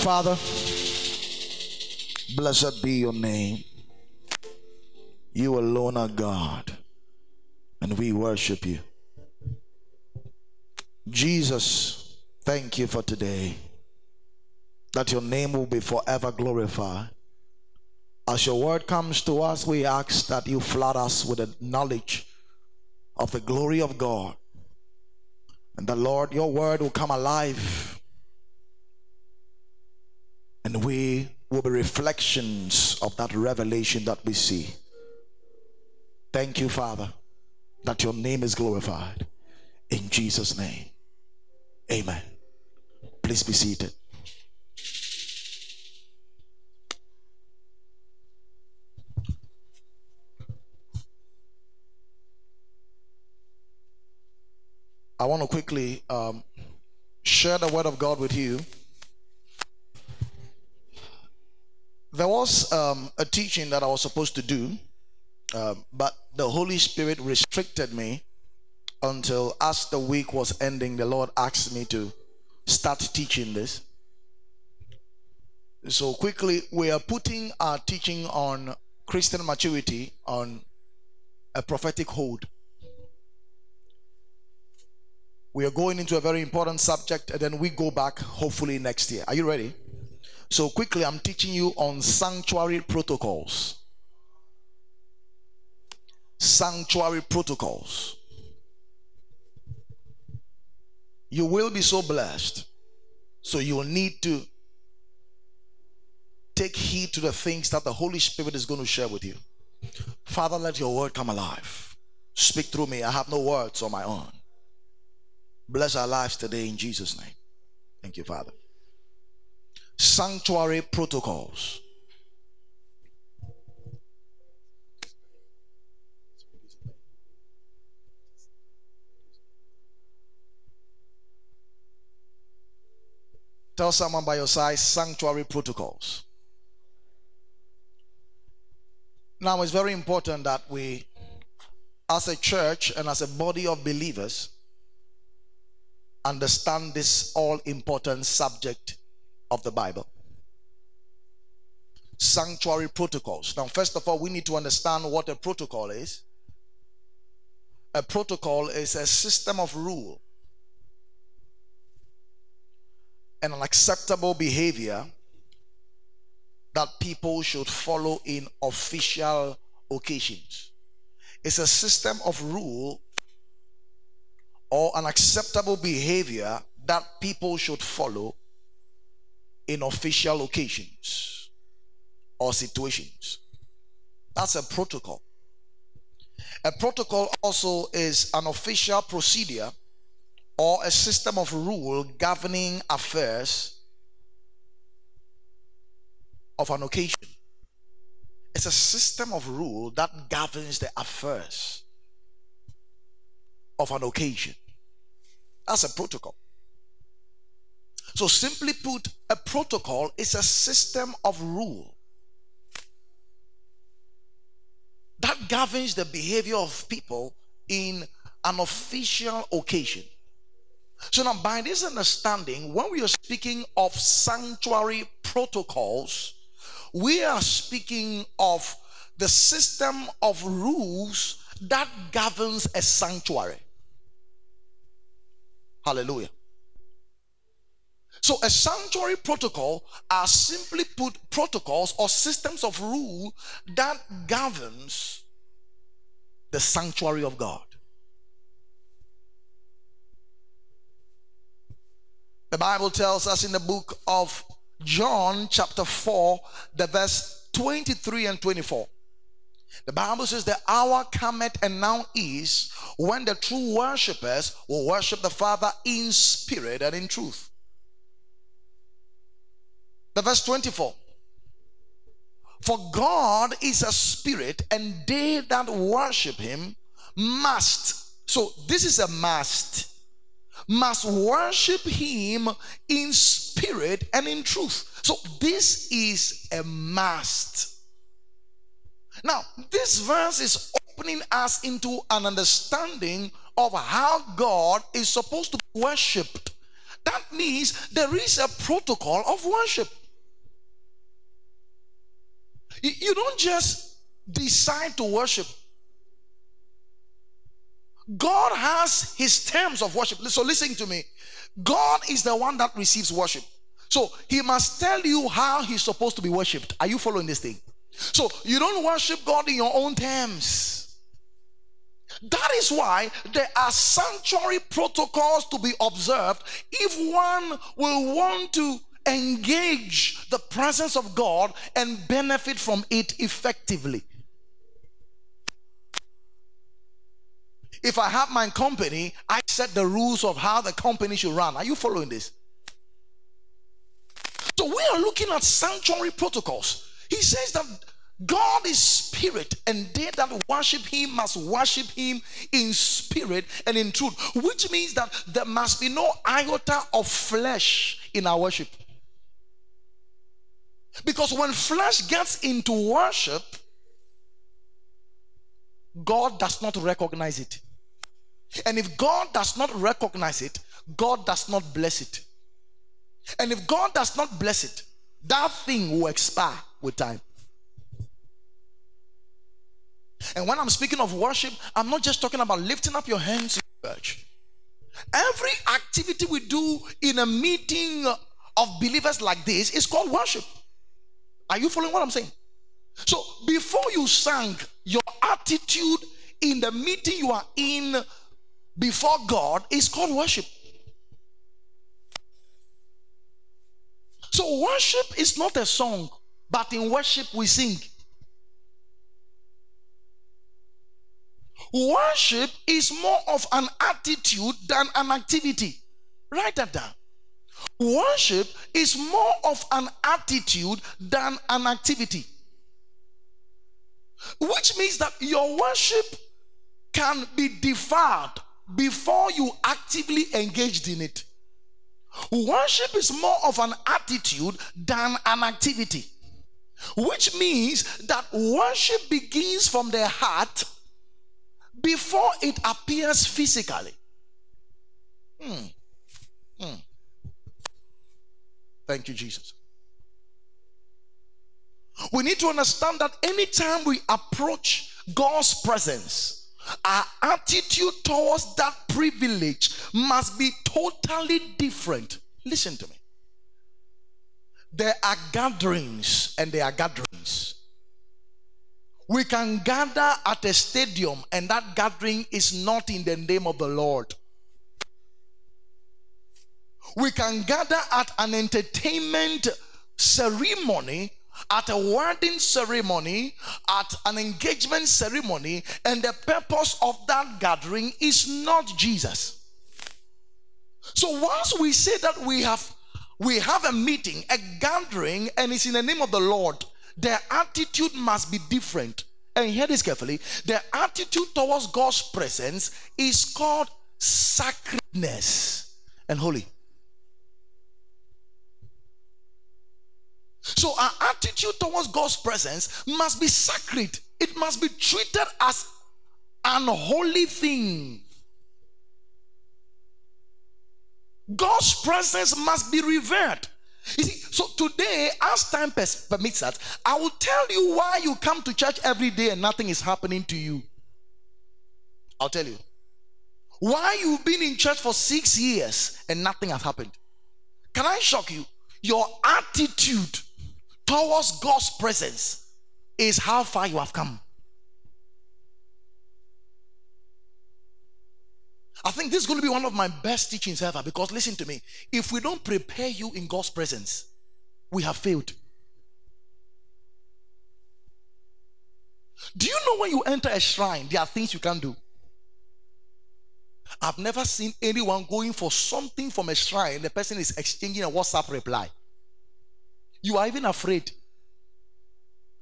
Father, blessed be your name. You alone are God, and we worship you. Jesus, thank you for today. That your name will be forever glorified. As your word comes to us, we ask that you flood us with the knowledge of the glory of God. And the Lord, your word will come alive. And we will be reflections of that revelation that we see. Thank you, Father, that your name is glorified. In Jesus' name. Amen. Please be seated. I want to quickly um, share the word of God with you. There was um, a teaching that I was supposed to do, uh, but the Holy Spirit restricted me until as the week was ending, the Lord asked me to start teaching this. So, quickly, we are putting our teaching on Christian maturity on a prophetic hold we are going into a very important subject and then we go back hopefully next year. Are you ready? So, quickly, I'm teaching you on sanctuary protocols. Sanctuary protocols. You will be so blessed. So, you will need to take heed to the things that the Holy Spirit is going to share with you. Father, let your word come alive. Speak through me. I have no words on my own. Bless our lives today in Jesus' name. Thank you, Father. Sanctuary protocols. Tell someone by your side sanctuary protocols. Now, it's very important that we, as a church and as a body of believers, understand this all important subject of the Bible. Sanctuary protocols. Now, first of all, we need to understand what a protocol is. A protocol is a system of rule and an acceptable behavior that people should follow in official occasions. It's a system of rule or an acceptable behavior that people should follow in official occasions or situations. That's a protocol. A protocol also is an official procedure or a system of rule governing affairs of an occasion. It's a system of rule that governs the affairs of an occasion. That's a protocol. So, simply put, a protocol is a system of rule that governs the behavior of people in an official occasion. So, now by this understanding, when we are speaking of sanctuary protocols, we are speaking of the system of rules that governs a sanctuary. Hallelujah. So, a sanctuary protocol are simply put protocols or systems of rule that governs the sanctuary of God. The Bible tells us in the book of John, chapter 4, the verse 23 and 24. The Bible says the hour cometh and now is when the true worshippers will worship the Father in spirit and in truth. The verse 24. For God is a spirit, and they that worship him must. So this is a must. Must worship him in spirit and in truth. So this is a must. Now, this verse is opening us into an understanding of how God is supposed to be worshipped. That means there is a protocol of worship. You don't just decide to worship. God has his terms of worship. So listen to me. God is the one that receives worship. So he must tell you how he's supposed to be worshipped. Are you following this thing? So you don't worship God in your own terms. That is why there are sanctuary protocols to be observed if one will want to engage the presence of God and benefit from it effectively. If I have my company, I set the rules of how the company should run. Are you following this? So we are looking at sanctuary protocols. He says that God is spirit, and they that worship him must worship him in spirit and in truth, which means that there must be no iota of flesh in our worship. Because when flesh gets into worship, God does not recognize it. And if God does not recognize it, God does not bless it. And if God does not bless it, that thing will expire with time. And when I'm speaking of worship, I'm not just talking about lifting up your hands in church. Every activity we do in a meeting of believers like this is called worship. Are you following what I'm saying? So before you sang, your attitude in the meeting you are in before God is called worship. So worship is not a song, but in worship we sing. Worship is more of an attitude than an activity. Write that down. Worship is more of an attitude than an activity. Which means that your worship can be deferred before you actively engaged in it. Worship is more of an attitude than an activity, which means that worship begins from the heart before it appears physically. Hmm. Hmm. Thank you, Jesus. We need to understand that anytime we approach God's presence, our attitude towards that privilege must be totally different. Listen to me. There are gatherings and there are gatherings. We can gather at a stadium and that gathering is not in the name of the Lord. We can gather at an entertainment ceremony at a wedding ceremony, at an engagement ceremony, and the purpose of that gathering is not Jesus. So once we say that we have we have a meeting, a gathering, and it's in the name of the Lord, their attitude must be different. And hear this carefully: their attitude towards God's presence is called sacredness and holy. So our attitude towards God's presence must be sacred. It must be treated as an holy thing. God's presence must be revered. You see, so today, as time permits us, I will tell you why you come to church every day and nothing is happening to you. I'll tell you. Why you've been in church for six years and nothing has happened. Can I shock you? Your attitude towards God's presence is how far you have come. I think this is going to be one of my best teachings ever because listen to me. If we don't prepare you in God's presence, we have failed. Do you know when you enter a shrine, there are things you can't do? I've never seen anyone going for something from a shrine, the person is exchanging a WhatsApp reply. You are even afraid.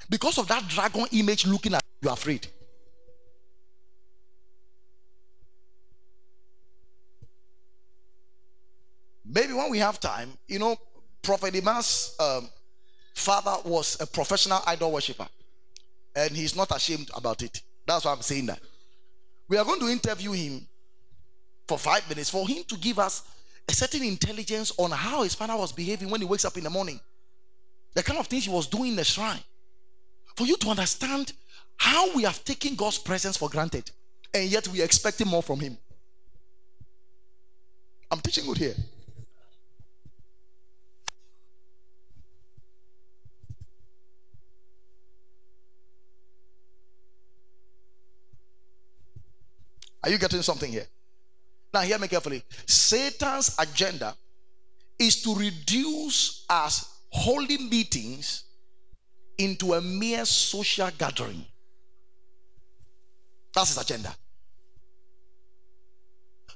Because of that dragon image looking at you, afraid. Maybe when we have time, you know, Prophet Imas' um, father was a professional idol worshiper, and he's not ashamed about it. That's why I'm saying that. We are going to interview him for five minutes for him to give us a certain intelligence on how his father was behaving when he wakes up in the morning, the kind of things he was doing in the shrine. For you to understand how we have taken God's presence for granted, and yet we are expecting more from him. I'm teaching good here. Are you getting something here? Now, hear me carefully. Satan's agenda is to reduce us holy meetings into a mere social gathering. That's his agenda.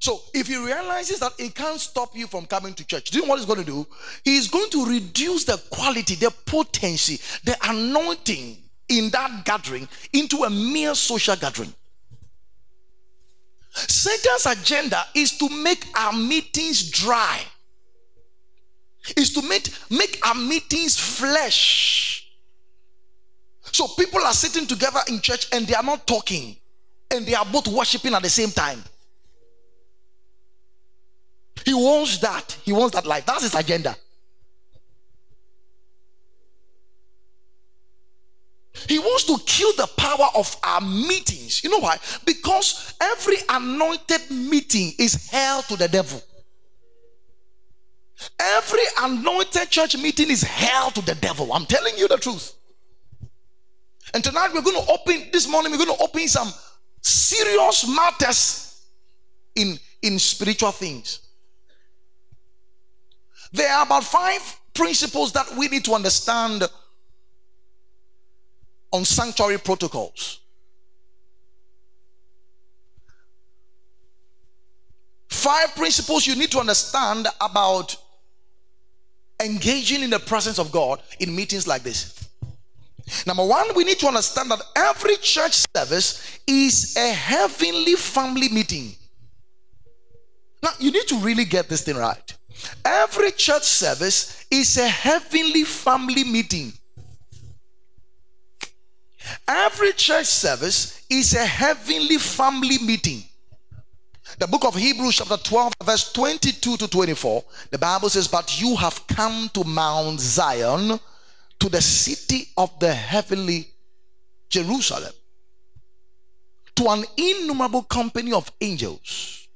So, if he realizes that it can't stop you from coming to church, do you know what he's going to do? He's going to reduce the quality, the potency, the anointing in that gathering into a mere social gathering. Satan's agenda is to make our meetings dry, is to make, make our meetings flesh. So people are sitting together in church and they are not talking, and they are both worshiping at the same time. He wants that. He wants that life. That's his agenda. He wants to kill the power of our meetings. You know why? Because every anointed meeting is hell to the devil. Every anointed church meeting is hell to the devil. I'm telling you the truth. And tonight we're going to open, this morning, we're going to open some serious matters in, in spiritual things. There are about five principles that we need to understand on sanctuary protocols. Five principles you need to understand about engaging in the presence of God in meetings like this. Number one, we need to understand that every church service is a heavenly family meeting. Now, you need to really get this thing right. Every church service is a heavenly family meeting. Every church service is a heavenly family meeting. The book of Hebrews, chapter 12, verse 22 to 24, the Bible says, But you have come to Mount Zion, to the city of the heavenly Jerusalem, to an innumerable company of angels.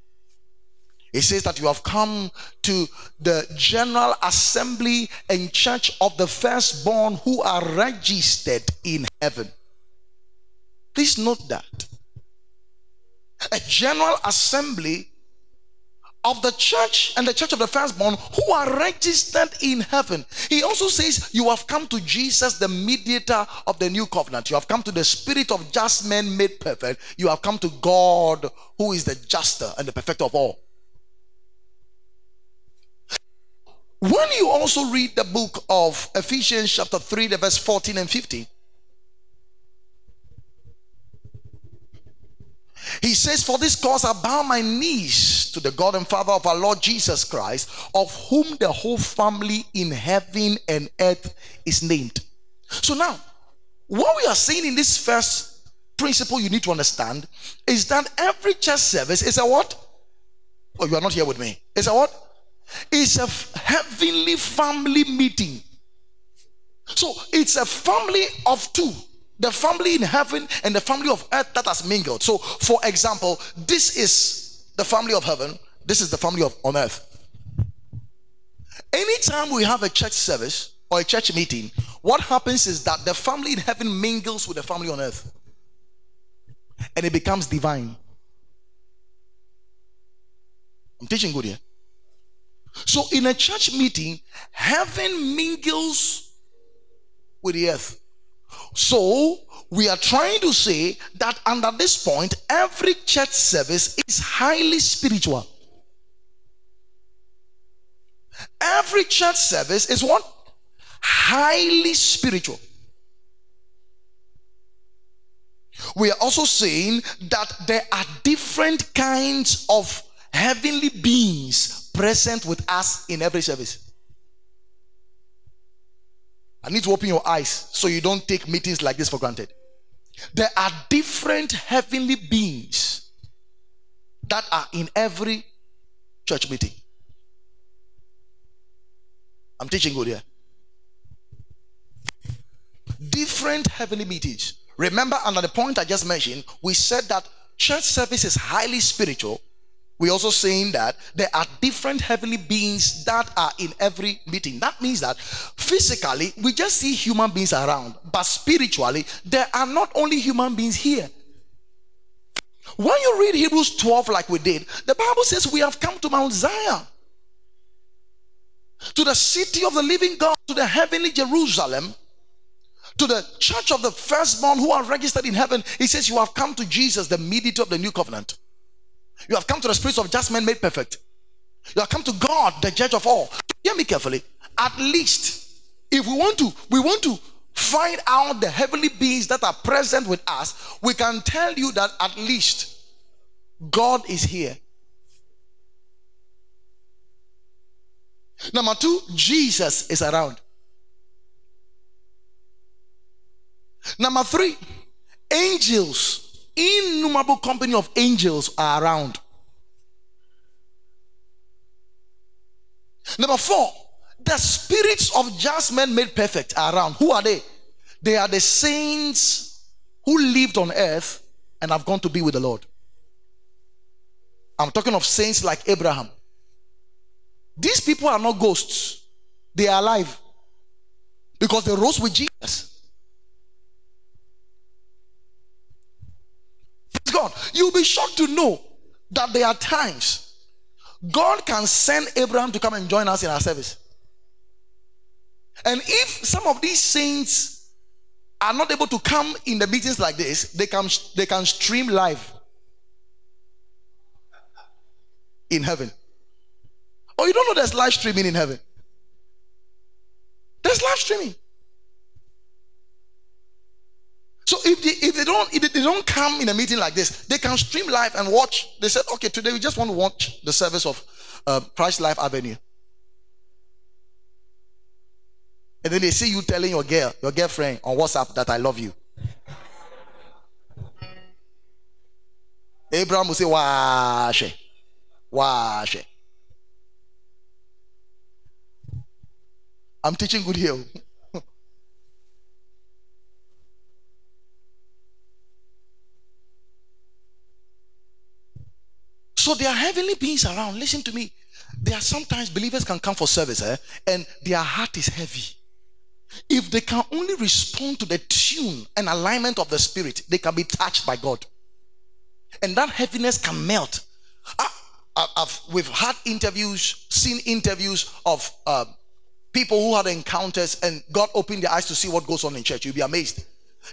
It says that you have come to the general assembly and church of the firstborn who are registered in heaven. Please note that. A general assembly of the church and the church of the firstborn who are registered in heaven. He also says, You have come to Jesus, the mediator of the new covenant. You have come to the spirit of just men made perfect. You have come to God, who is the juster and the perfecter of all. When you also read the book of Ephesians, chapter 3, the verse 14 and 15, He says, For this cause I bow my knees to the God and Father of our Lord Jesus Christ, of whom the whole family in heaven and earth is named. So now, what we are saying in this first principle you need to understand is that every church service is a what? Oh, you are not here with me. It's a what? It's a heavenly family meeting. So it's a family of two the family in heaven and the family of earth that has mingled. So, for example, this is the family of heaven, this is the family of on earth. Anytime we have a church service or a church meeting, what happens is that the family in heaven mingles with the family on earth and it becomes divine. I'm teaching good here. So, in a church meeting, heaven mingles with the earth. So, we are trying to say that under this point, every church service is highly spiritual. Every church service is what? Highly spiritual. We are also saying that there are different kinds of heavenly beings present with us in every service. I need to open your eyes so you don't take meetings like this for granted. There are different heavenly beings that are in every church meeting. I'm teaching good here. Different heavenly meetings. Remember, under the point I just mentioned, we said that church service is highly spiritual. We're also saying that there are different heavenly beings that are in every meeting. That means that physically, we just see human beings around, but spiritually, there are not only human beings here. When you read Hebrews 12, like we did, the Bible says we have come to Mount Zion, to the city of the living God, to the heavenly Jerusalem, to the church of the firstborn who are registered in heaven. He says, You have come to Jesus, the mediator of the new covenant. You have come to the spirits of just men made perfect. You have come to God, the judge of all. Hear me carefully. At least, if we want to, we want to find out the heavenly beings that are present with us, we can tell you that at least God is here. Number two, Jesus is around. Number three, angels, innumerable company of angels are around. Number four, the spirits of just men made perfect are around. Who are they? They are the saints who lived on earth and have gone to be with the Lord. I'm talking of saints like Abraham. These people are not ghosts, they are alive because they rose with Jesus. God, you'll be shocked to know that there are times God can send Abraham to come and join us in our service. And if some of these saints are not able to come in the meetings like this, they can they can stream live in heaven. Oh, you don't know there's live streaming in heaven. There's live streaming. So if they, if they don't if they don't come in a meeting like this, they can stream live and watch. They said, okay, today we just want to watch the service of uh, Christ Life Avenue. And then they see you telling your girl, your girlfriend on WhatsApp that I love you. Abraham will say, Wash. Wash. I'm teaching good here. So there are heavenly beings around. Listen to me. There are sometimes believers can come for service eh, and their heart is heavy. If they can only respond to the tune and alignment of the spirit, they can be touched by God. And that heaviness can melt. I, have we've had interviews, seen interviews of uh, people who had encounters and God opened their eyes to see what goes on in church. You'll be amazed.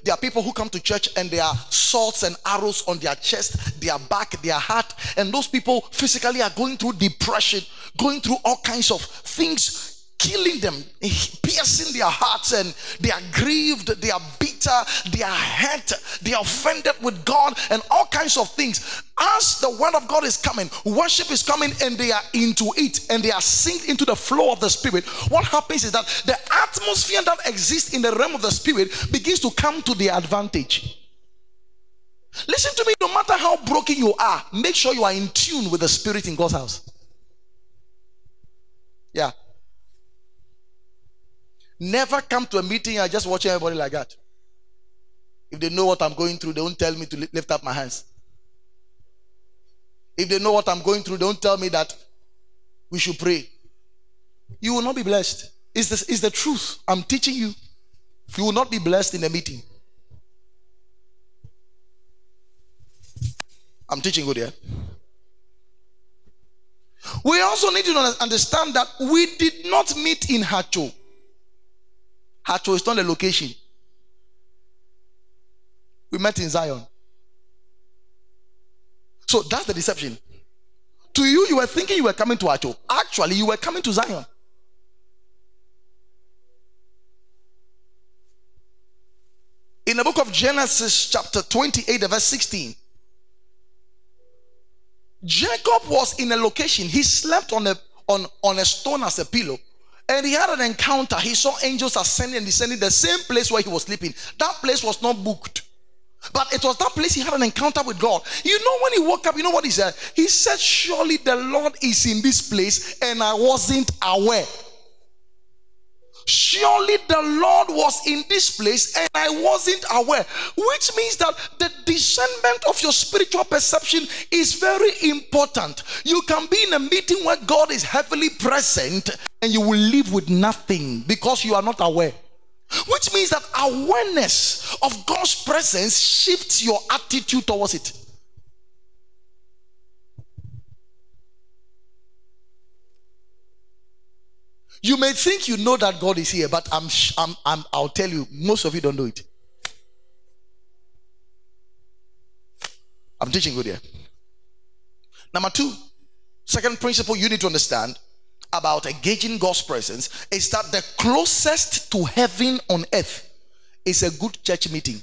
There are people who come to church and there are swords and arrows on their chest, their back, their heart, and those people physically are going through depression, going through all kinds of things killing them, piercing their hearts, and they are grieved, they are bitter, they are hurt, they are offended with God, and all kinds of things. As the word of God is coming, worship is coming, and they are into it, and they are synced into the flow of the spirit. What happens is that the atmosphere that exists in the realm of the spirit begins to come to their advantage. Listen to me, no matter how broken you are, make sure you are in tune with the spirit in God's house. Yeah. Never come to a meeting and just watch everybody like that. If they know what I'm going through, they don't tell me to lift up my hands. If they know what I'm going through, don't tell me that we should pray. You will not be blessed. It's the, it's the truth. I'm teaching you. You will not be blessed in a meeting. I'm teaching good here. We also need to understand that we did not meet in Hacho. Hacho is not a location. We met in Zion. So that's the deception. To you, you were thinking you were coming to Hacho. Actually, you were coming to Zion. In the book of Genesis, chapter 28, verse 16, Jacob was in a location. He slept on a on, on a stone as a pillow. And he had an encounter. He saw angels ascending and descending the same place where he was sleeping. That place was not booked. But it was that place he had an encounter with God. You know, when he woke up, you know what he said? He said, Surely the Lord is in this place, and I wasn't aware. Surely the Lord was in this place and I wasn't aware, which means that the discernment of your spiritual perception is very important. You can be in a meeting where God is heavily present and you will live with nothing because you are not aware. Which means that awareness of God's presence shifts your attitude towards it. You may think you know that God is here, but I'm, I'm, I'm, I'll tell you, most of you don't know it. I'm teaching good here. Number two, second principle you need to understand about engaging God's presence is that the closest to heaven on earth is a good church meeting.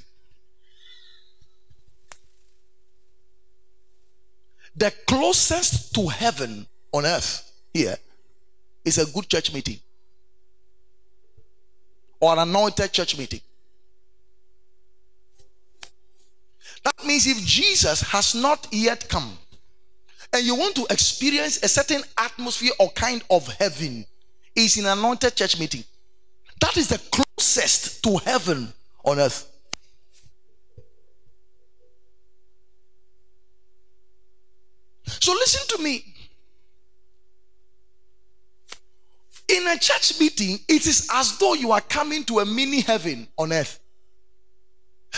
The closest to heaven on earth here is a good church meeting or an anointed church meeting. That means if Jesus has not yet come and you want to experience a certain atmosphere or kind of heaven, is in an anointed church meeting. That is the closest to heaven on earth. So listen to me. In a church meeting, it is as though you are coming to a mini heaven on earth.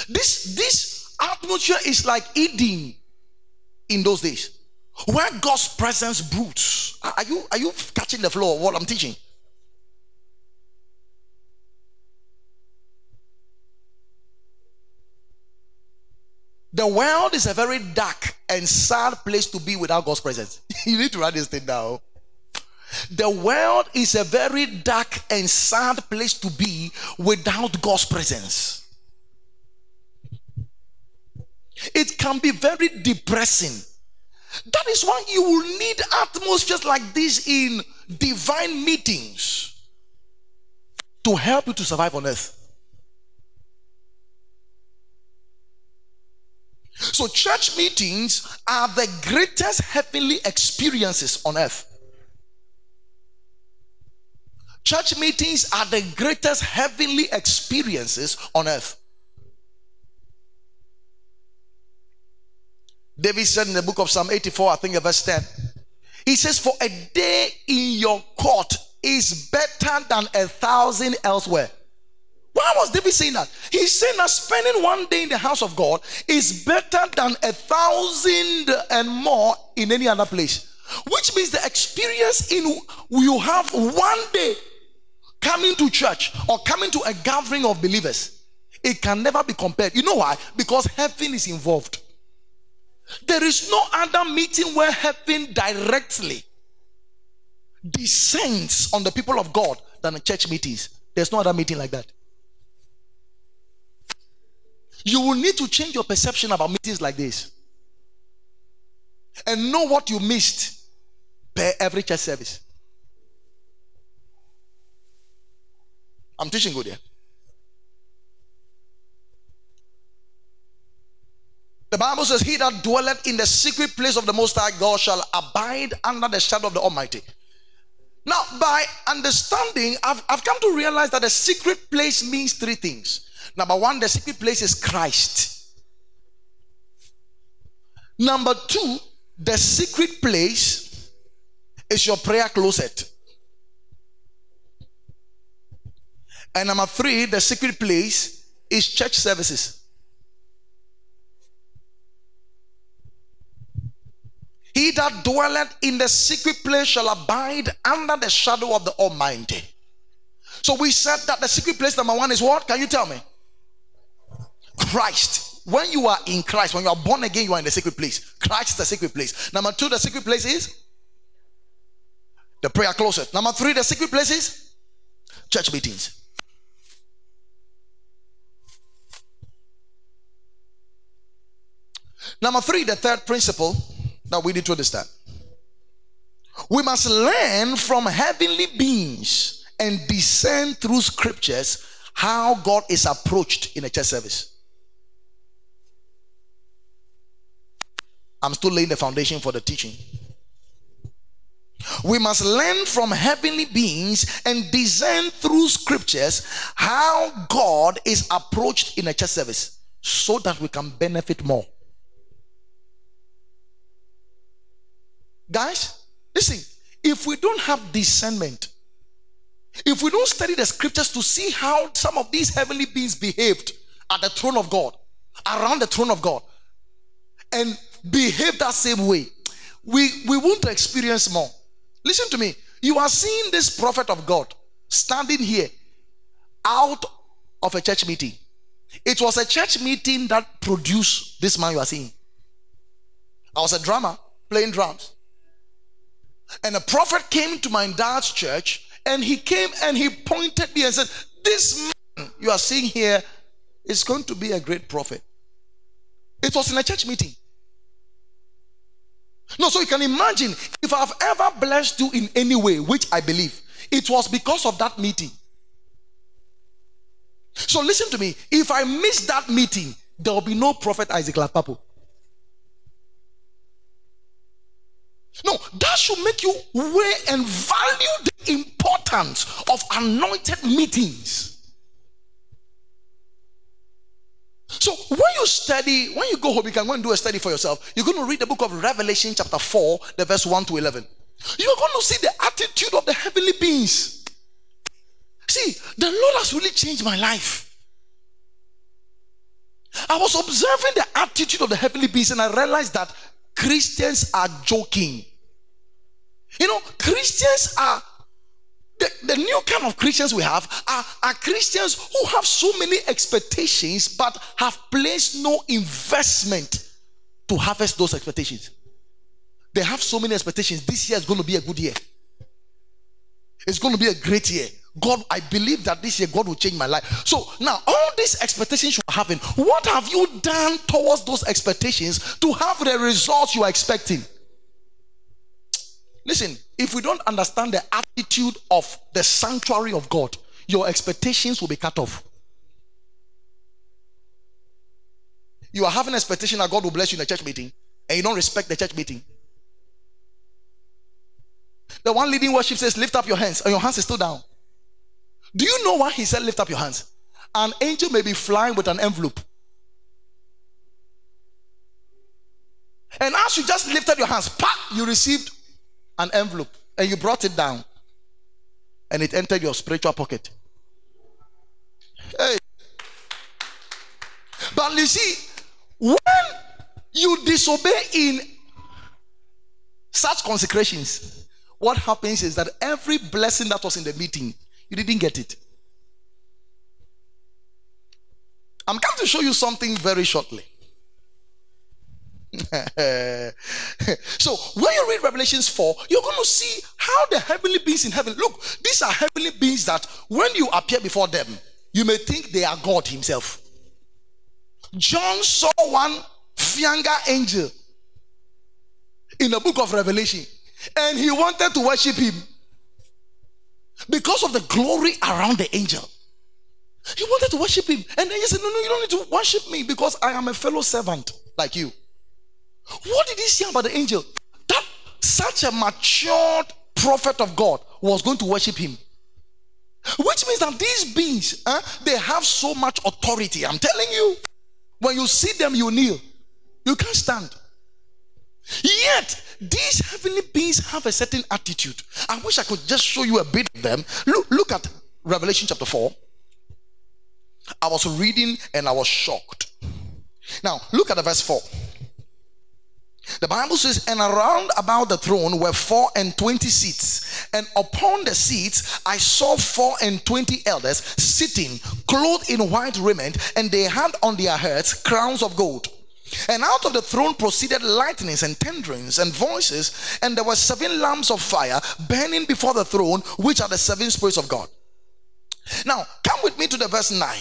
This this atmosphere is like Eden in those days, where God's presence broods. Are you are you catching the flow of what I'm teaching? The world is a very dark and sad place to be without God's presence. you need to write this thing down. The world is a very dark and sad place to be without God's presence. It can be very depressing. That is why you will need atmospheres like this in divine meetings to help you to survive on earth. So, church meetings are the greatest heavenly experiences on earth. Church meetings are the greatest heavenly experiences on earth. David said in the book of Psalm 84, I think verse 10, he says, For a day in your court is better than a thousand elsewhere. Why was David saying that? He's saying that spending one day in the house of God is better than a thousand and more in any other place. Which means the experience in you have one day coming to church or coming to a gathering of believers, it can never be compared. You know why? Because heaven is involved. There is no other meeting where heaven directly descends on the people of God than church meetings. There's no other meeting like that. You will need to change your perception about meetings like this and know what you missed per every church service. I'm teaching good here. The Bible says, He that dwelleth in the secret place of the Most High God shall abide under the shadow of the Almighty. Now, by understanding, I've, I've come to realize that the secret place means three things. Number one, the secret place is Christ. Number two, the secret place is your prayer closet. And number three, the secret place is church services. He that dwelleth in the secret place shall abide under the shadow of the Almighty. So we said that the secret place, number one, is what? Can you tell me? Christ. When you are in Christ, when you are born again, you are in the secret place. Christ is the secret place. Number two, the secret place is the prayer closet. Number three, the secret place is church meetings. Number three, the third principle that we need to understand. We must learn from heavenly beings and discern through scriptures how God is approached in a church service. I'm still laying the foundation for the teaching. We must learn from heavenly beings and discern through scriptures how God is approached in a church service so that we can benefit more. Guys, listen, if we don't have discernment, if we don't study the scriptures to see how some of these heavenly beings behaved at the throne of God, around the throne of God, and behave that same way, we, we won't experience more. Listen to me. You are seeing this prophet of God standing here out of a church meeting. It was a church meeting that produced this man you are seeing. I was a drummer playing drums. And a prophet came to my dad's church and he came and he pointed me and said, This man you are seeing here is going to be a great prophet. It was in a church meeting. No, so you can imagine if I've ever blessed you in any way, which I believe, it was because of that meeting. So listen to me. If I miss that meeting, there will be no prophet Isaac Lapapo. No, that should make you weigh and value the importance of anointed meetings. So when you study, when you go home, you can go and do a study for yourself. You're going to read the book of Revelation, chapter 4, the verse 1 to 11. You're going to see the attitude of the heavenly beings. See, the Lord has really changed my life. I was observing the attitude of the heavenly beings and I realized that Christians are joking. You know, Christians are the, the new kind of Christians we have are, are Christians who have so many expectations but have placed no investment to harvest those expectations. They have so many expectations. This year is going to be a good year. It's going to be a great year. God, I believe that this year God will change my life. So now, all these expectations you are having, what have you done towards those expectations to have the results you are expecting? Listen, if we don't understand the attitude of the sanctuary of God, your expectations will be cut off. You are having expectation that God will bless you in a church meeting, and you don't respect the church meeting. The one leading worship says, Lift up your hands, and your hands is still down. Do you know why he said, Lift up your hands? An angel may be flying with an envelope. And as you just lifted your hands, pop, you received an envelope and you brought it down and it entered your spiritual pocket. Hey. But you see, when you disobey in such consecrations, what happens is that every blessing that was in the meeting, you didn't get it. I'm going to show you something very shortly. so when you read Revelations 4, you're going to see how the heavenly beings in heaven look. These are heavenly beings that when you appear before them, you may think they are God Himself. John saw one Fianga angel in the book of Revelation, and he wanted to worship him because of the glory around the angel. He wanted to worship him, and then he said, No, no, you don't need to worship me because I am a fellow servant like you. What did he say about the angel? That such a matured prophet of God was going to worship him. Which means that these beings, eh, they have so much authority. I'm telling you, when you see them, you kneel. You can't stand. Yet, these heavenly beings have a certain attitude. I wish I could just show you a bit of them. Look, look at Revelation chapter 4. I was reading and I was shocked. Now, look at the verse 4. The Bible says, and around about the throne were four and twenty seats, and upon the seats I saw four and twenty elders sitting, clothed in white raiment, and they had on their heads crowns of gold. And out of the throne proceeded lightnings and thunderings and voices, and there were seven lamps of fire burning before the throne, which are the seven spirits of God. Now, come with me to the verse 9.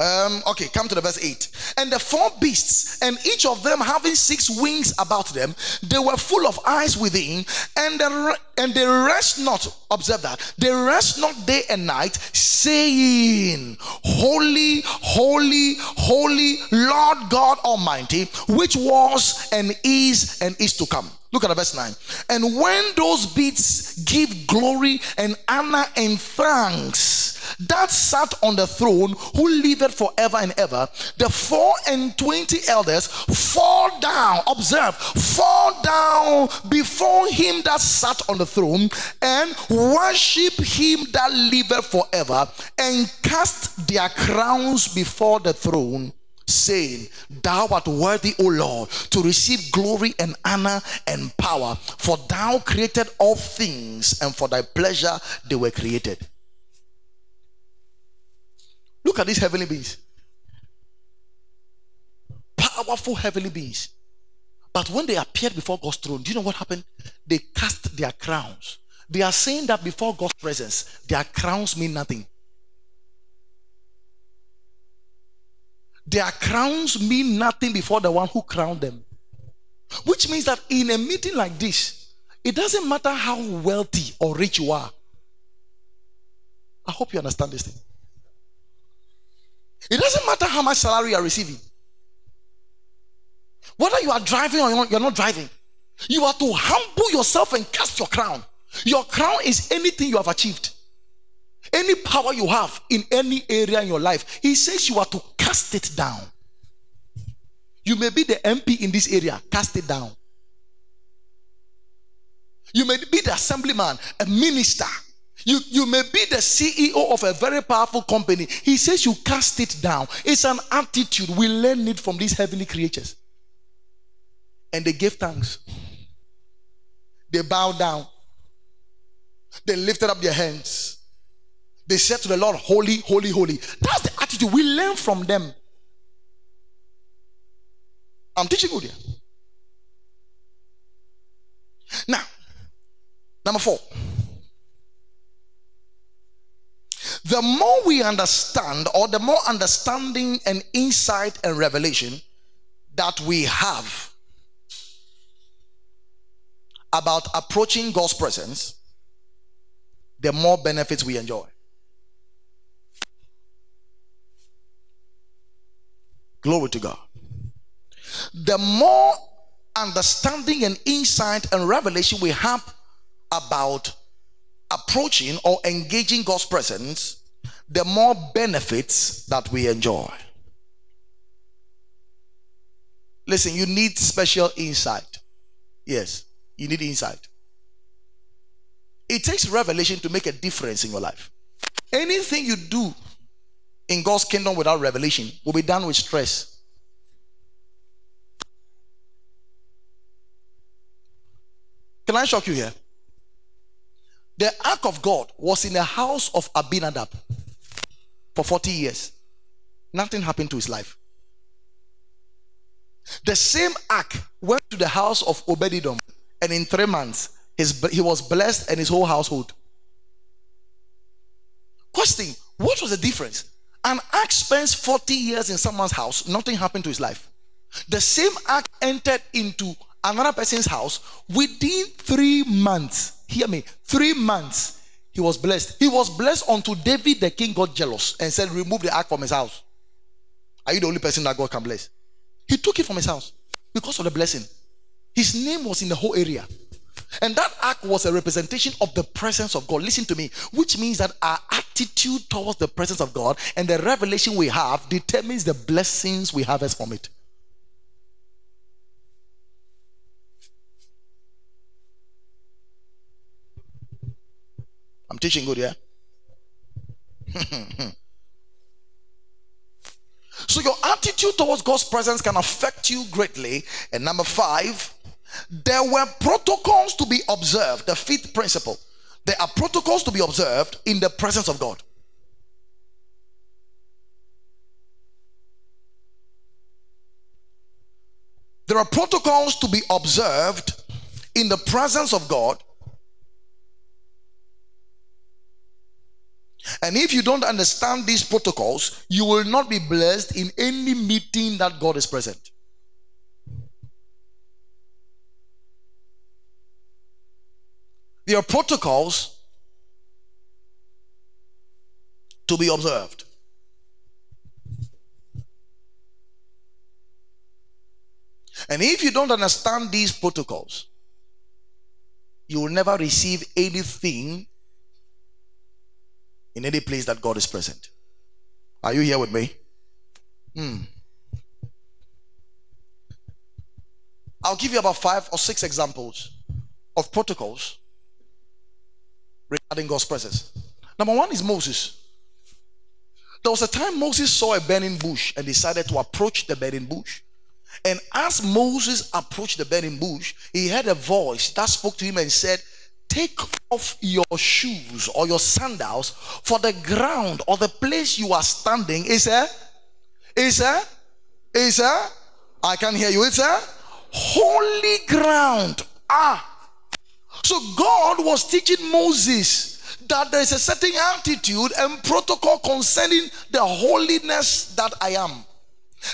Um, okay, come to the verse 8. And the four beasts, and each of them having six wings about them, they were full of eyes within, and the, and they rest not. Observe that they rest not day and night, saying, Holy, holy, holy Lord God Almighty, which was and is and is to come. Look at the verse 9. And when those beasts give glory and honor and thanks, that sat on the throne who liveth forever and ever, the four and twenty elders fall down, observe, fall down before him that sat on the throne and worship him that liveth forever and cast their crowns before the throne saying, Thou art worthy, O Lord, to receive glory and honor and power, for thou created all things, and for thy pleasure they were created. Look at these heavenly beings. Powerful heavenly beings. But when they appeared before God's throne, do you know what happened? They cast their crowns. They are saying that before God's presence, their crowns mean nothing. Their crowns mean nothing before the one who crowned them. Which means that in a meeting like this, it doesn't matter how wealthy or rich you are. I hope you understand this thing. It doesn't matter how much salary you are receiving. Whether you are driving or you're not, driving, you are to humble yourself and cast your crown. Your crown is anything you have achieved. Any power you have in any area in your life, he says you are to cast it down. You may be the MP in this area, cast it down. You may be the assemblyman, a minister. You, you may be the CEO of a very powerful company. He says you cast it down. It's an attitude. We learn it from these heavenly creatures. And they gave thanks. They bowed down. They lifted up their hands. They said to the Lord, Holy, holy, holy. That's the attitude we learn from them. I'm teaching you here. Now, number four. The more we understand, or the more understanding and insight and revelation that we have about approaching God's presence, the more benefits we enjoy. Glory to God. The more understanding and insight and revelation we have about approaching or engaging God's presence, the more benefits that we enjoy. Listen, you need special insight. Yes, you need insight. It takes revelation to make a difference in your life. Anything you do in God's kingdom without revelation will be done with stress. Can I shock you here? The ark of God was in the house of Abinadab for 40 years. Nothing happened to his life. The same ark went to the house of Obed-Edom, and in three months, his, he was blessed and his whole household. Question What was the difference? An ark spends 40 years in someone's house, nothing happened to his life. The same ark entered into another person's house within three months. Hear me, three months. He was blessed. He was blessed until David the king got jealous and said, Remove the ark from his house. Are you the only person that God can bless? He took it from his house because of the blessing. His name was in the whole area. And that ark was a representation of the presence of God. Listen to me, which means that our attitude towards the presence of God and the revelation we have determines the blessings we harvest from it. I'm teaching good, yeah? so your attitude towards God's presence can affect you greatly. And number five, there were protocols to be observed. The fifth principle. There are protocols to be observed in the presence of God. There are protocols to be observed in the presence of God. And if you don't understand these protocols, you will not be blessed in any meeting that God is present. There are protocols to be observed. And if you don't understand these protocols, you will never receive anything in any place that God is present. Are you here with me? Hmm. I'll give you about five or six examples of protocols regarding God's presence. Number one is Moses. There was a time Moses saw a burning bush and decided to approach the burning bush. And as Moses approached the burning bush, he heard a voice that spoke to him and said, Take off your shoes or your sandals, for the ground or the place you are standing is a, is a, is a, I can hear you, it's a holy ground. Ah. So God was teaching Moses that there is a certain attitude and protocol concerning the holiness that I am.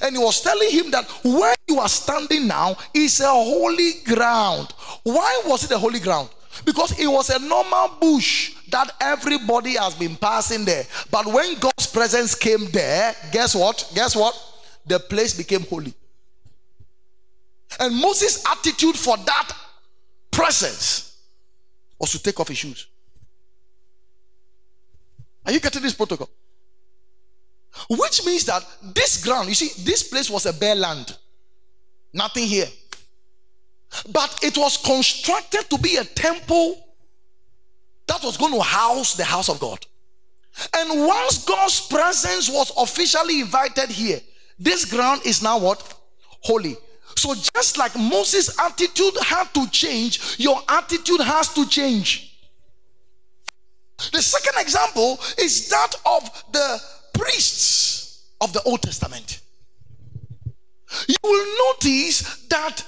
And he was telling him that where you are standing now is a holy ground. Why was it a holy ground? Because it was a normal bush that everybody has been passing there. But when God's presence came there, guess what? Guess what? The place became holy. And Moses' attitude for that presence was to take off his shoes. Are you getting this protocol? Which means that this ground, you see, this place was a bare land, nothing here. But it was constructed to be a temple that was going to house the house of God. And once God's presence was officially invited here, this ground is now what? Holy. So just like Moses' attitude had to change, your attitude has to change. The second example is that of the priests of the Old Testament. You will notice that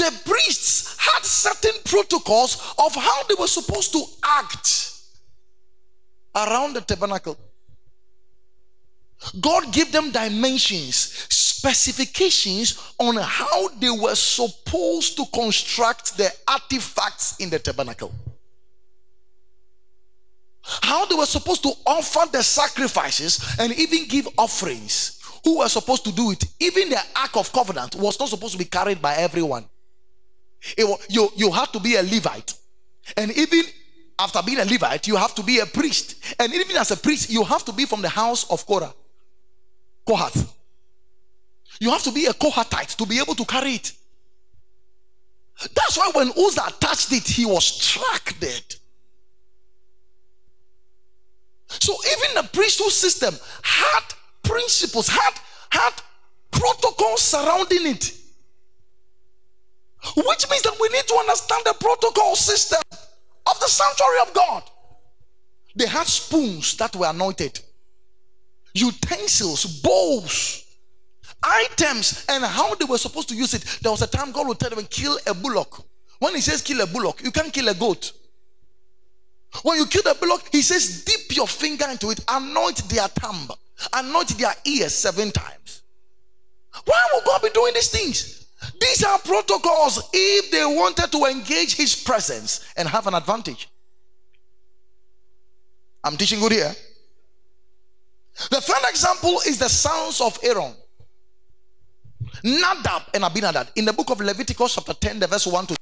the priests had certain protocols of how they were supposed to act around the tabernacle. God gave them dimensions, specifications on how they were supposed to construct the artifacts in the tabernacle. How they were supposed to offer the sacrifices and even give offerings. Who were supposed to do it? Even the Ark of Covenant was not supposed to be carried by everyone. It, you, you have to be a Levite. And even after being a Levite, you have to be a priest. And even as a priest, you have to be from the house of Korah. Kohath. You have to be a Kohathite to be able to carry it. That's why when Uzzah touched it, he was struck dead. So even the priesthood system had principles, had, had protocols surrounding it. Which means that we need to understand the protocol system of the sanctuary of God. They had spoons that were anointed, utensils, bowls, items, and how they were supposed to use it. There was a time God would tell them, kill a bullock. When he says kill a bullock, you can't kill a goat. When you kill the bullock, he says, dip your finger into it, anoint their thumb, anoint their ears seven times. Why would God be doing these things? These are protocols if they wanted to engage his presence and have an advantage. I'm teaching good here. The third example is the sons of Aaron. Nadab and Abinadab. In the book of Leviticus, chapter 10, the verse 1 to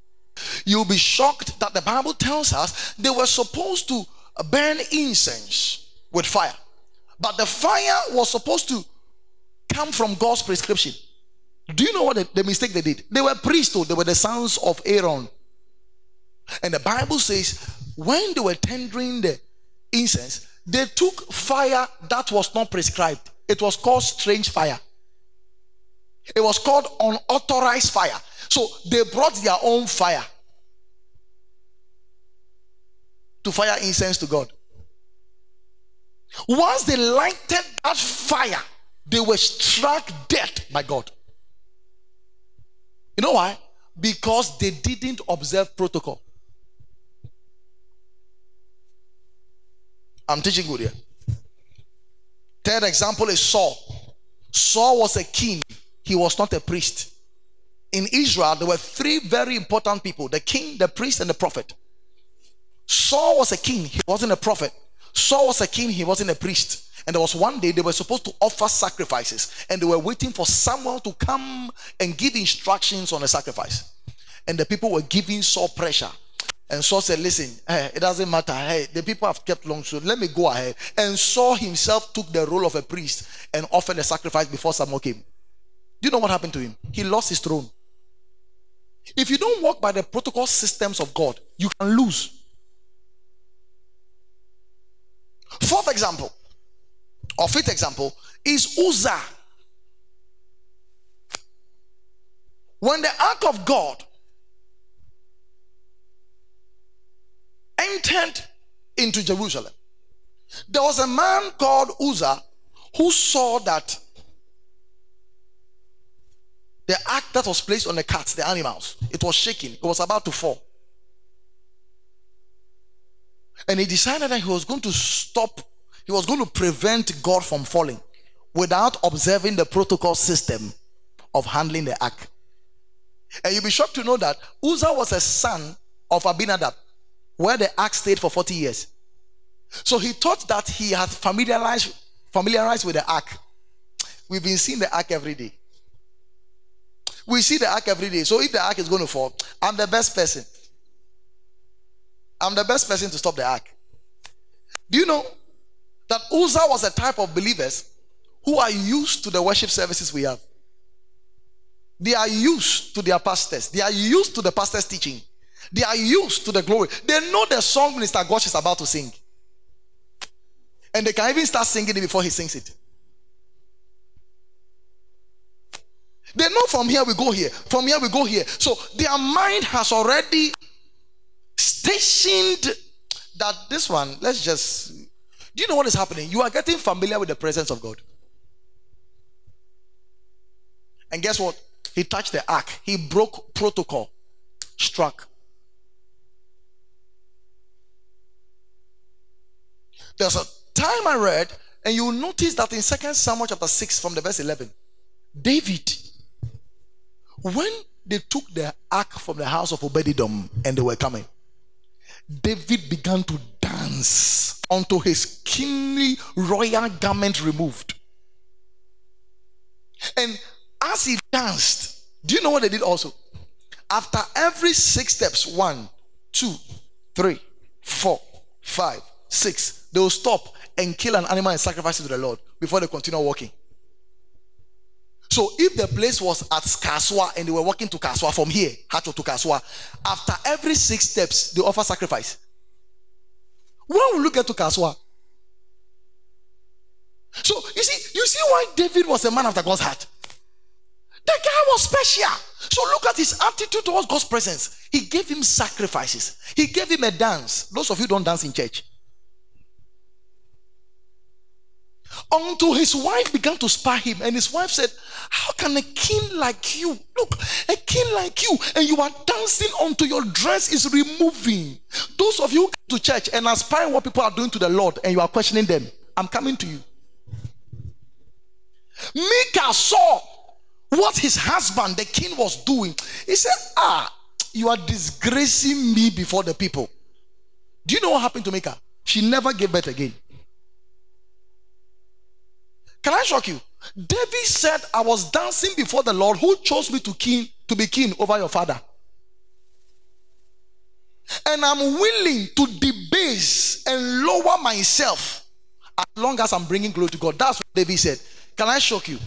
You'll be shocked that the Bible tells us they were supposed to burn incense with fire. But the fire was supposed to come from God's prescription. Do you know what the, the mistake they did? They were priests, they were the sons of Aaron. And the Bible says when they were tendering the incense, they took fire that was not prescribed. It was called strange fire. It was called unauthorized fire. So they brought their own fire to fire incense to God. Once they lighted that fire, they were struck dead by God. You know why? Because they didn't observe protocol. I'm teaching good here. Third example is Saul. Saul was a king, he was not a priest. In Israel, there were three very important people the king, the priest, and the prophet. Saul was a king, he wasn't a prophet. Saul was a king, he wasn't a priest. And there was one day they were supposed to offer sacrifices, and they were waiting for someone to come and give instructions on the sacrifice. And the people were giving Saul pressure. And Saul said, Listen, hey, it doesn't matter. Hey, the people have kept long, so let me go ahead. And Saul himself took the role of a priest and offered a sacrifice before Samuel came. Do you know what happened to him? He lost his throne. If you don't walk by the protocol systems of God, you can lose. Fourth example, or fifth example, is Uzzah. When the ark of God entered into Jerusalem, there was a man called Uzzah who saw that the ark that was placed on the carts, the animals, it was shaking, it was about to fall. And he decided that he was going to stop, he was going to prevent God from falling without observing the protocol system of handling the ark. And you'll be shocked to know that Uzzah was a son of Abinadab, where the ark stayed for 40 years. So he thought that he had familiarized, familiarized with the ark. We've been seeing the ark every day. We see the ark every day. So if the ark is going to fall, I'm the best person. I'm the best person to stop the ark. Do you know that Uzzah was a type of believers who are used to the worship services we have? They are used to their pastors. They are used to the pastor's teaching. They are used to the glory. They know the song Minister Gosh is about to sing. And they can even start singing it before he sings it. They know from here we go here, from here we go here. So their mind has already stationed that this one, let's just. Do you know what is happening? You are getting familiar with the presence of God. And guess what? He touched the ark, he broke protocol, struck. There's a time I read, and you notice that in Second Samuel chapter 6, from the verse 11, David when they took the ark from the house of Obed-Edom and they were coming, David began to dance until his kingly royal garment removed. And as he danced, do you know what they did also? After every six steps one, two, three, four, five, six they will stop and kill an animal and sacrifice it to the Lord before they continue walking. So if the place was at Kasoa and they were walking to Kasoa from here, Hato to Kasoa, after every six steps, they offer sacrifice. When we look at to Kasoa, so you see, you see why David was a man after God's heart. The guy was special. So look at his attitude towards God's presence. He gave him sacrifices. He gave him a dance. Those of you don't dance in church. Until his wife began to spy him. And his wife said, How can a king like you, look, a king like you, and you are dancing until your dress is removing? Those of you to church and aspiring what people are doing to the Lord, and you are questioning them, I'm coming to you. Michal saw what his husband, the king, was doing. He said, Ah, you are disgracing me before the people. Do you know what happened to Michal? She never gave birth again. Can I shock you? David said, I was dancing before the Lord who chose me to king to be king over your father. And I'm willing to debase and lower myself as long as I'm bringing glory to God. That's what David said. Can I shock you?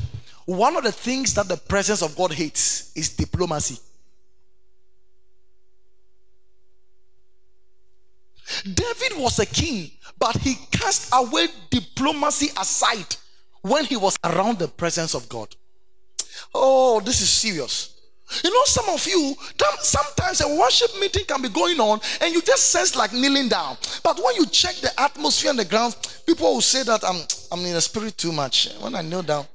One of the things that the presence of God hates is diplomacy. David was a king, but he cast away diplomacy aside when he was around the presence of God. Oh, this is serious. You know, some of you, sometimes a worship meeting can be going on and you just sense like kneeling down. But when you check the atmosphere on the ground, people will say that I'm, I'm in the spirit too much. When I kneel down,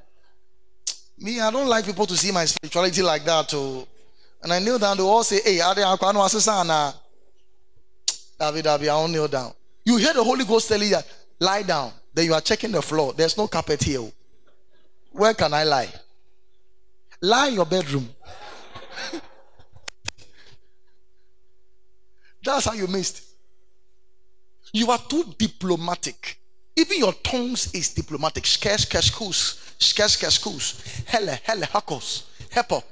me, I don't like people to see my spirituality like that. Oh. Too. And I kneel down, they all say, Hey, David, David, I won't kneel down. You hear the Holy Ghost telling you, lie down. Then you are checking the floor. There's no carpet here. Oh. Where can I lie? Lie in your bedroom. That's how you missed. You are too diplomatic. Even your tongues is diplomatic. Skesh keshkus. Skesh keshkus. Hele hele hakos. Hepo.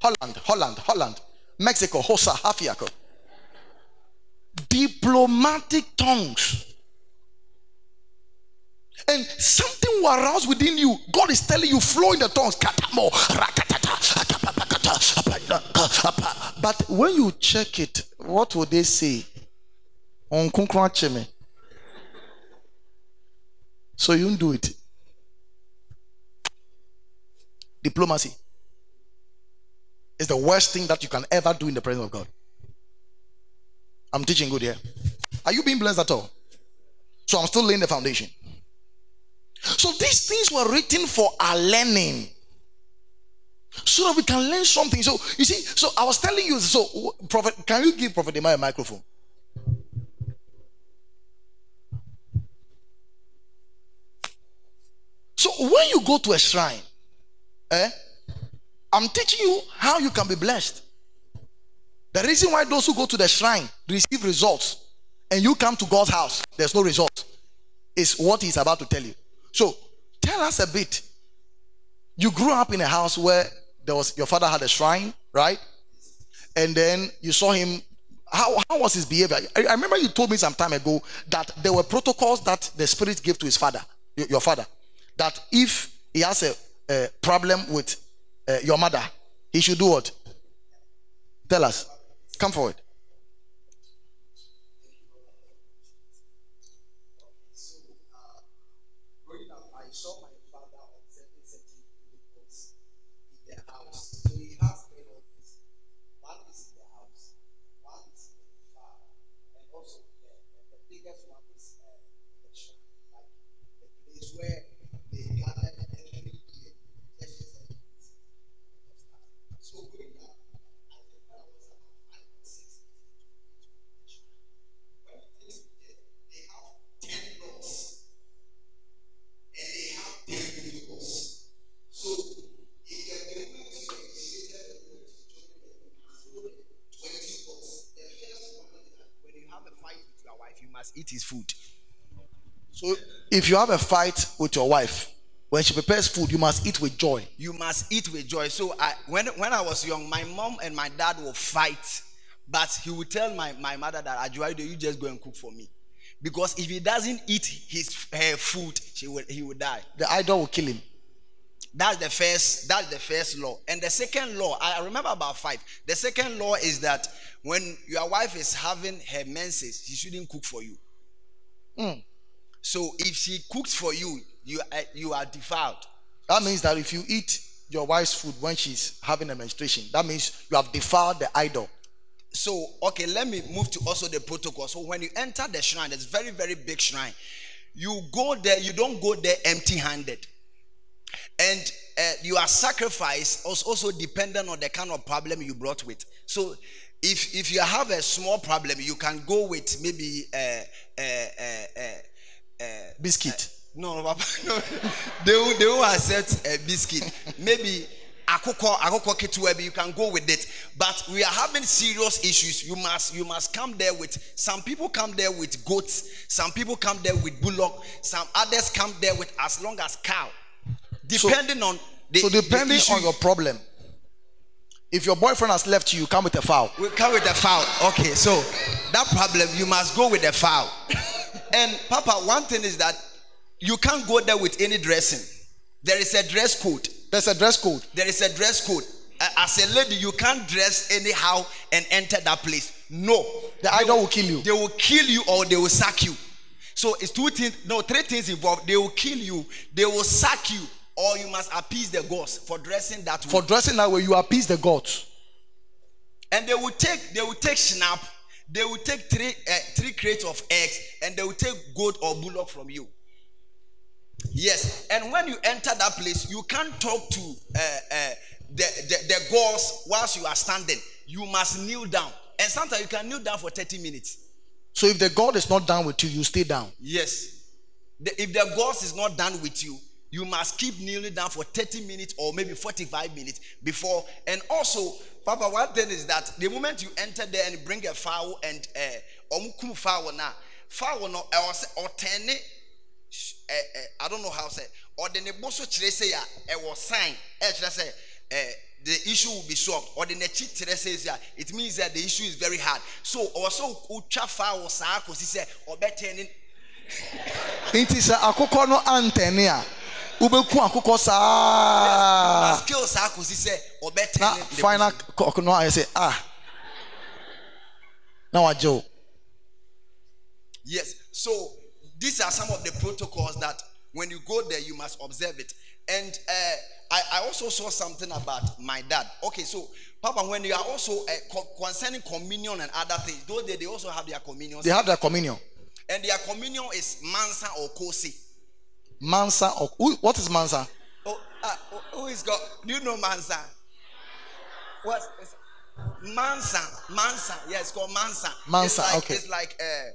Holland, Holland, Holland. Mexico, Hosa, Hafiako. diplomatic tongues. And something will arouse within you. God is telling you, flow in the tongues. But when you check it, what would they say? So you don't do it. Diplomacy is the worst thing that you can ever do in the presence of God. I'm teaching good here. Are you being blessed at all? So I'm still laying the foundation. So these things were written for our learning. So that we can learn something. So you see, so I was telling you, so Prophet, can you give Prophet Emma a microphone? So when you go to a shrine, eh, I'm teaching you how you can be blessed. The reason why those who go to the shrine receive results and you come to God's house, there's no result, is what he's about to tell you. So tell us a bit. You grew up in a house where there was your father had a shrine, right? And then you saw him. How, how was his behavior? I, I remember you told me some time ago that there were protocols that the spirit gave to his father, your, your father, that if he has a, a problem with uh, your mother, he should do what? Tell us. Come forward. Eat his food. So if you have a fight with your wife, when she prepares food, you must eat with joy. You must eat with joy. So I, when when I was young, my mom and my dad will fight, but he would tell my, my mother that Ajuaide, you just go and cook for me. Because if he doesn't eat his her food, she will, he will die. The idol will kill him. That's the first. That's the first law. And the second law, I remember about five. The second law is that when your wife is having her menses, she shouldn't cook for you. Mm. So if she cooks for you, you uh, you are defiled. That means that if you eat your wife's food when she's having a menstruation, that means you have defiled the idol. So okay, let me move to also the protocol. So when you enter the shrine, it's very very big shrine. You go there, you don't go there empty-handed, and uh, your sacrifice is also dependent on the kind of problem you brought with. So if if you have a small problem, you can go with maybe a, a biscuit. No, no, no, they will, they will accept a biscuit. Maybe akoko akoko ketewa you can go with it but we are having serious issues you must you must come there with some people come there with goats some people come there with bullock some others come there with as long as cow depending so, on the, so depending the on your problem if your boyfriend has left you, you come with a foul. We come with a foul. Okay, so that problem you must go with a foul. and Papa, one thing is that you can't go there with any dressing. There is a dress code. There's a dress code. There is a dress code. As a lady, you can't dress anyhow and enter that place. No. The idol will, will kill you. They will kill you or they will sack you. So it's two things, no, three things involved. They will kill you, they will sack you, or you must appease the gods for dressing that way. For dressing that way, you appease the gods. And they will take they will take snap, they will take three uh, three crates of eggs, and they will take goat or bullock from you. Yes, and when you enter that place, you can't talk to uh, uh, the, the the gods whilst you are standing. You must kneel down, and sometimes you can kneel down for thirty minutes. So if the God is not down with you, you stay down. Yes. The, if the God is not done with you, you must keep kneeling down for 30 minutes or maybe 45 minutes before. And also, Papa, one thing is that the moment you enter there and bring a fowl and uh, fowl now, fowl no, or ten, Eh, eh, I don't know how say, or the neboso chile say, a eh, was sign, I say, the issue will be solved. Or the nechi says yeah, it means that the issue is very hard. So also uchafa or sa he said or better nti sɛ akokɔ no antɛne a wobɛku akokɔ saa skill saa kɔsi sɛ ɔbɛtɛne na final kɔk no ayɛ sɛ ah. Na wagye wo yes so these are some of the protocols that when you go there you must observe it and uh, I, I also saw something about my dad okay so papa when you are also uh, co- concerning communion and other things those they, they also have their communion they have their communion and their communion is mansa or kosi. Mansa or who, what is mansa? Oh, uh, who is God? Do you know mansa? What is mansa? Mansa. Yeah, it's called mansa. Mansa. It's like, okay. It's like uh,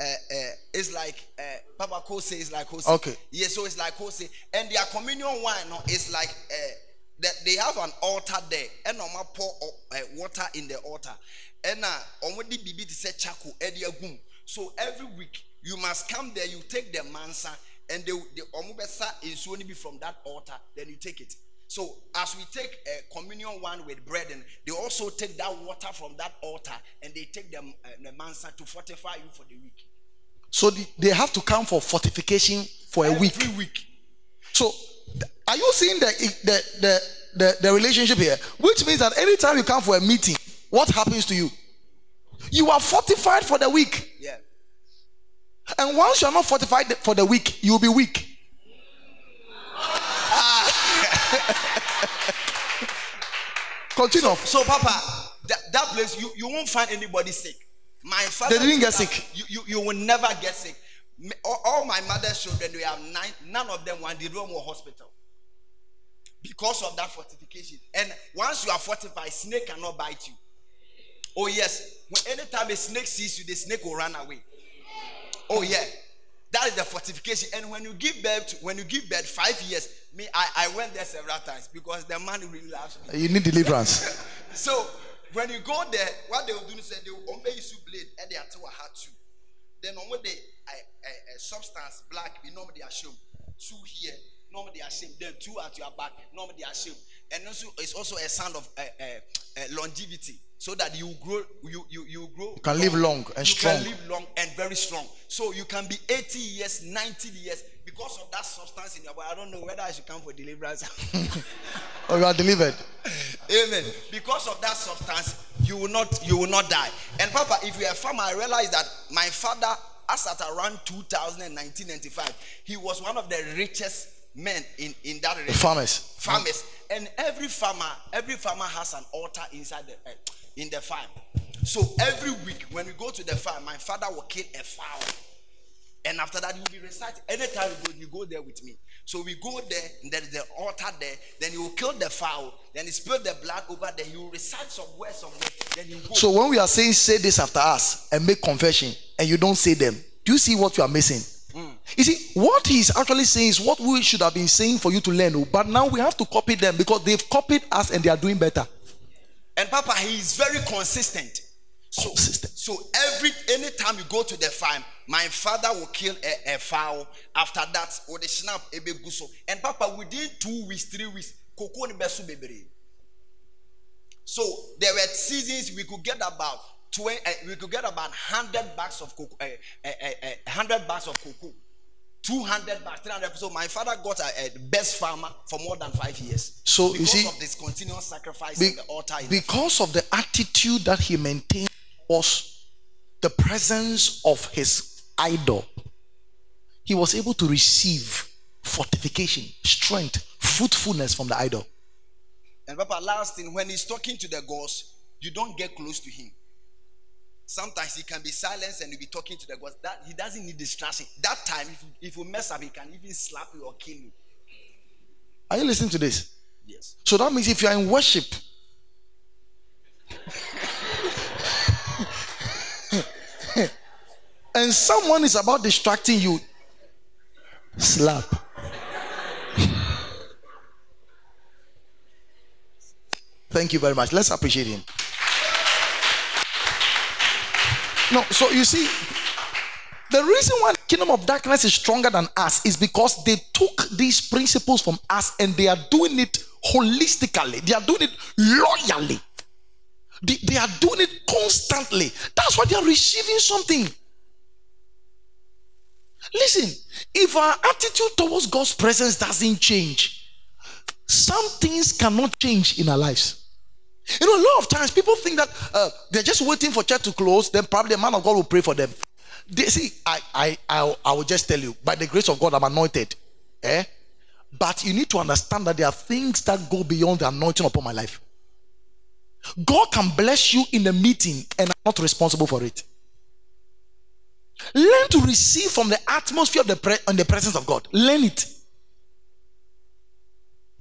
uh, uh, it's like uh, Papa Kose is like Kose. Okay. Yeah, so it's like Kose, and their communion wine no, is like that they have an altar there, and no pour water in the altar, and uh, the bibi to say chaku, edia gum. So every week you must come there, you take the mansa, and the the omubesa is only be from that altar, then you take it. So as we take a communion one with bread, and they also take that water from that altar, and they take the, uh, the mansa to fortify you for the week. So the, they have to come for fortification for Every a week. Every week. So are you seeing the, the the the the relationship here? Which means that anytime you come for a meeting, what happens to you? You are fortified for the week. Yeah. And once you are not fortified for the week, you will be weak. Continue. So, Papa, that, that place you, you won't find anybody sick. My father, They didn't get sick. You, you, you will never get sick. All, all my mother's children, we have nine. None of them went the room or hospital because of that fortification. And once you are fortified, snake cannot bite you. Oh yes, when anytime a snake sees you, the snake will run away. Oh yeah, that is the fortification. And when you give birth, to- when you give birth, five years. Me, I, I went there several times because the man really loves me. You need deliverance. So when you go there, what they will do is they will obey you blade and they are to a heart too. Then on what they a, substance black, we normally they assume two here, normally they are assume then two at your back, normally they are assume. And also it's also a sign of uh, uh, longevity, so that you grow, you you you grow. You can live long and you strong. can live long and very strong. So you can be 80 years, 90 years because of that substance in your body. I don't know whether I should come for deliverance. Or you are delivered. Amen. Because of that substance, you will not you will not die. And Papa, if you're a farmer, I realize that my father, as at around 2019 95, he was one of the richest men in, in that region. Farmers. Farmers. And every farmer, every farmer has an altar inside the uh, in the farm. So every week when we go to the farm, my father will kill a fowl. And after that, you'll be reciting. Anytime you go, you go there with me. So we go there, and there is the altar there. Then you will kill the fowl. Then you spill the blood over there. You will recite some words somewhere. Then you go. So when we are saying say this after us and make confession and you don't say them, do you see what you are missing? Mm. You see, what he's actually saying is what we should have been saying for you to learn, oh, but now we have to copy them because they've copied us and they are doing better. and Papa, he is very consistent. So, Consistent. so every anytime you go to the farm, my father will kill a, a fowl. After that, or the snap a big guso. And Papa, within two weeks, three weeks, cocoa ni besu bebre. So there were seasons we could get about 20, uh, we could get about 100 bags of cocoa, uh, uh, uh, uh, 100 bags of cocoa, 200 bags, 300. So my father got a, a best farmer for more than five years. So, you because see, of this continuous sacrifice Be- in the altar. In the because of the attitude that he maintained was the presence of his idol, he was able to receive fortification, strength, fruitfulness from the idol. And Papa, last thing, when he's talking to the gods, you don't get close to him. Sometimes he can be silenced and you'll be talking to the gods. That he doesn't need distraction. That time, if you, if you mess up, he can even slap you or kill you. Are you listening to this? Yes. So that means if you are in worship, and someone is about distracting you, slap. Thank you very much. Let's appreciate him. No, so you see, the reason why the kingdom of darkness is stronger than us is because they took these principles from us and they are doing it holistically, they are doing it loyally. They, they are doing it constantly. That's why they are receiving something. Listen, if our attitude towards God's presence doesn't change, some things cannot change in our lives. You know, a lot of times people think that uh, they're just waiting for church to close, then probably the man of God will pray for them. They, see, I, I, I, I will just tell you, by the grace of God, I'm anointed. Eh? But you need to understand that there are things that go beyond the anointing upon my life. God can bless you in a meeting and I'm not responsible for it. Learn to receive from the atmosphere of the pre- and the presence of God. Learn it.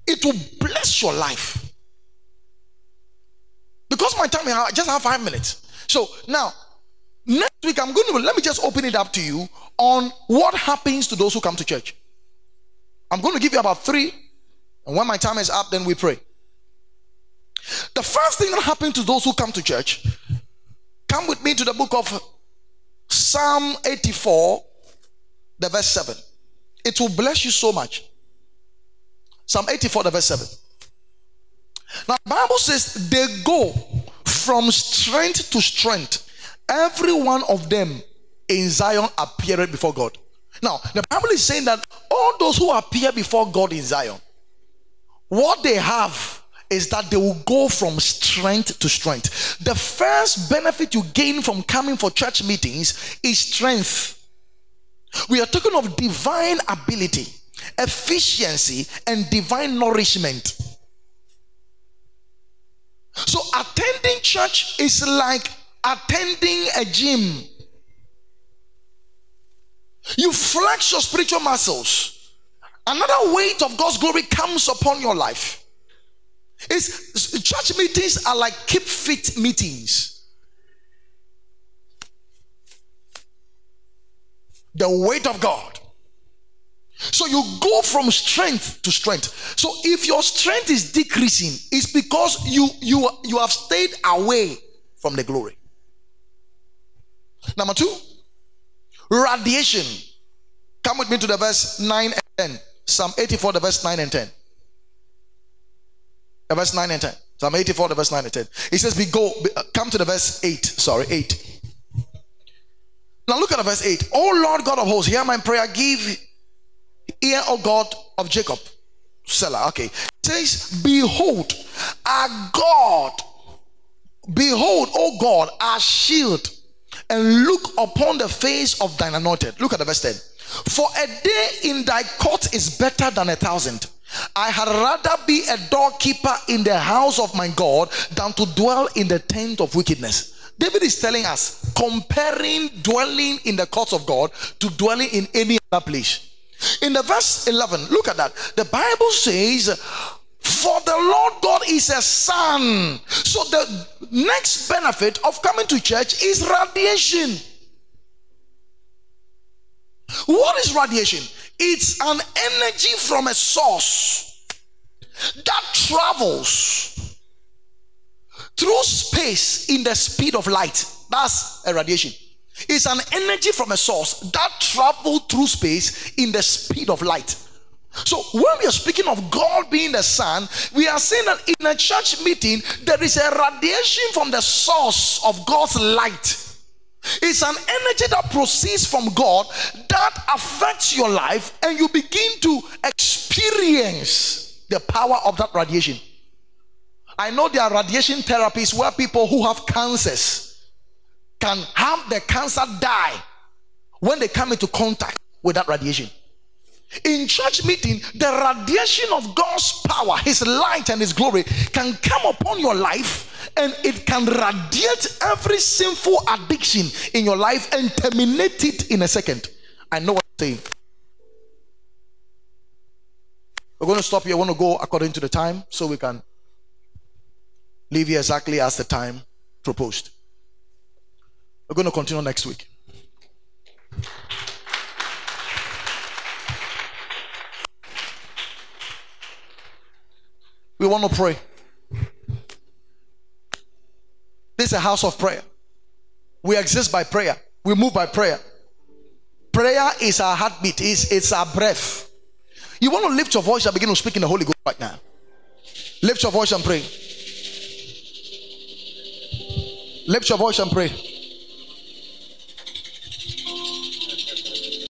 It will bless your life. Because my time, I just have five minutes. So now, next week, I'm going to let me just open it up to you on what happens to those who come to church. I'm going to give you about three, and when my time is up, then we pray. The first thing that happens to those who come to church, come with me to the book of Psalm 84, the verse 7. It will bless you so much. Psalm 84, the verse 7. Now, Bible says they go from strength to strength. Every one of them in Zion appeared before God. Now, the Bible is saying that all those who appear before God in Zion, what they have is that they will go from strength to strength. The first benefit you gain from coming for church meetings is strength. We are talking of divine ability, efficiency, and divine nourishment. So, attending church is like attending a gym. You flex your spiritual muscles. Another weight of God's glory comes upon your life. It's, church meetings are like keep fit meetings. The weight of God. So you go from strength to strength. So if your strength is decreasing, it's because you you you have stayed away from the glory. Number two, radiation. Come with me to the verse 9 and 10. Psalm 84, the verse 9 and 10. The verse 9 and 10. Psalm 84, the verse 9 and 10. It says, We go, uh, come to the verse 8. Sorry, 8. Now look at the verse 8. Oh Lord God of hosts, hear my prayer. Give ear, O God of Jacob. Selah. Okay. It says, Behold, our God. Behold, O God, our shield and look upon the face of thine anointed. Look at the verse 10. For a day in thy court is better than a thousand. I had rather be a doorkeeper in the house of my God than to dwell in the tent of wickedness. David is telling us, comparing dwelling in the courts of God to dwelling in any other place. In the verse 11, look at that. The Bible says, for the Lord God is a sun. So the next benefit of coming to church is radiation. What is radiation? It's an energy from a source that travels through space in the speed of light. That's a radiation. It's an energy from a source that travels through space in the speed of light. So when we are speaking of God being the sun, we are saying that in a church meeting there is a radiation from the source of God's light. It's an energy that proceeds from God that affects your life and you begin to experience the power of that radiation. I know there are radiation therapies where people who have cancers can have the cancer die when they come into contact with that radiation. In church meeting, the radiation of God's power, His light, and His glory can come upon your life and it can radiate every sinful addiction in your life and terminate it in a second. I know what I'm saying. We're going to stop here. I want to go according to the time so we can leave here exactly as the time proposed. We're going to continue next week. We want to pray. This is a house of prayer. We exist by prayer. We move by prayer. Prayer is our heartbeat, it's, it's our breath. You want to lift your voice and begin to speak in the Holy Ghost right now. Lift your voice and pray. Lift your voice and pray.